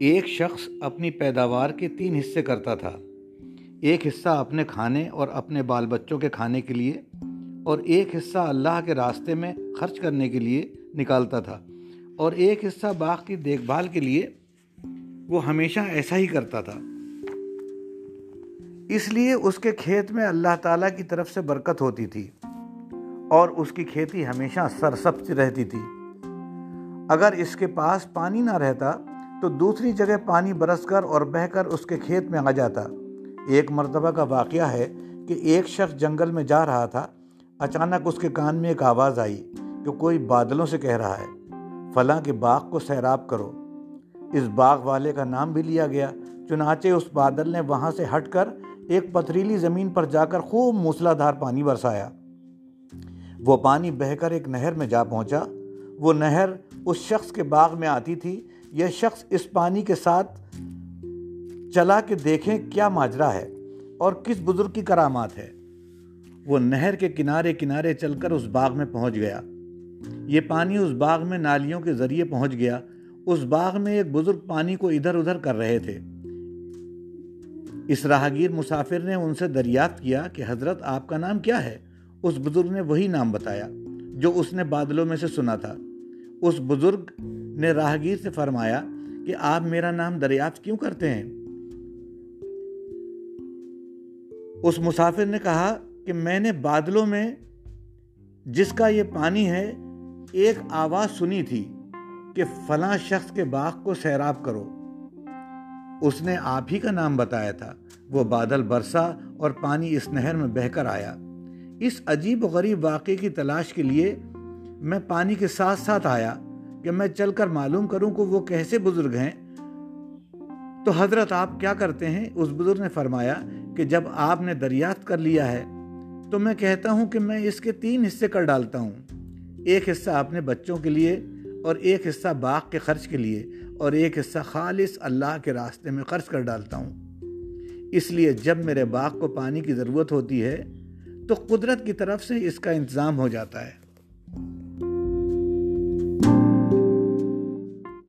ایک شخص اپنی پیداوار کے تین حصے کرتا تھا۔ ایک حصہ اپنے کھانے اور اپنے بال بچوں کے کھانے کے لیے اور ایک حصہ اللہ کے راستے میں خرچ کرنے کے لیے نکالتا تھا۔ اور ایک حصہ باغ کی دیکھ بھال کے لیے وہ ہمیشہ ایسا ہی کرتا تھا۔ اس لیے اس کے کھیت میں اللہ تعالیٰ کی طرف سے برکت ہوتی تھی اور اس کی کھیتی ہمیشہ سرسبز رہتی تھی۔ اگر اس کے پاس پانی نہ رہتا تو دوسری جگہ پانی برس کر اور بہہ کر اس کے کھیت میں آ جاتا۔ ایک مرتبہ کا واقعہ ہے کہ ایک شخص جنگل میں جا رہا تھا۔ اچانک اس کے کان میں ایک آواز آئی کہ کوئی بادلوں سے کہہ رہا ہے۔ فلاں کے باغ کو سیراب کرو۔ اس باغ والے کا نام بھی لیا گیا۔ چنانچہ اس بادل نے وہاں سے ہٹ کر ایک پتھریلی زمین پر جا کر خوب موسلا دھار پانی برسایا۔ وہ پانی بہہ کر ایک نہر میں جا پہنچا۔ وہ نہر اس شخص کے باغ میں آتی تھی یہ شخص اس پانی کے ساتھ چلا کے دیکھیں کیا ماجرا ہے اور کس بزرگ کی کرامات ہے۔ وہ نہر کے کنارے کنارے چل کر اس باغ میں پہنچ گیا۔ یہ پانی اس باغ میں نالیوں کے ذریعے پہنچ گیا۔ اس باغ میں ایک بزرگ پانی کو ادھر ادھر کر رہے تھے۔ اس راہگیر مسافر نے ان سے دریافت کیا کہ حضرت، آپ کا نام کیا ہے؟ اس بزرگ نے وہی نام بتایا جو اس نے بادلوں میں سے سنا تھا۔ اس بزرگ نے راہگیر سے فرمایا کہ آپ میرا نام دریافت کیوں کرتے ہیں؟ اس مسافر نے کہا کہ میں نے بادلوں میں جس کا یہ پانی ہے، ایک آواز سنی تھی کہ فلاں شخص کے باغ کو سیراب کرو۔ اس نے آپ ہی کا نام بتایا تھا۔ وہ بادل برسا اور پانی اس نہر میں بہہ کر آیا۔ اس عجیب و غریب واقعے کی تلاش کے لیے میں پانی کے ساتھ ساتھ آیا۔ کہ میں چل کر معلوم کروں کہ وہ کیسے بزرگ ہیں۔ تو حضرت آپ کیا کرتے ہیں؟ اس بزرگ نے فرمایا کہ جب آپ نے دریافت کر لیا ہے، تو میں کہتا ہوں کہ میں اس کے تین حصے کر ڈالتا ہوں۔ ایک حصہ اپنے بچوں کے لیے اور ایک حصہ باغ کے خرچ کے لیے اور ایک حصہ خالص اللہ کے راستے میں خرچ کر ڈالتا ہوں۔ اس لیے جب میرے باغ کو پانی کی ضرورت ہوتی ہے، تو قدرت کی طرف سے اس کا انتظام ہو جاتا ہے۔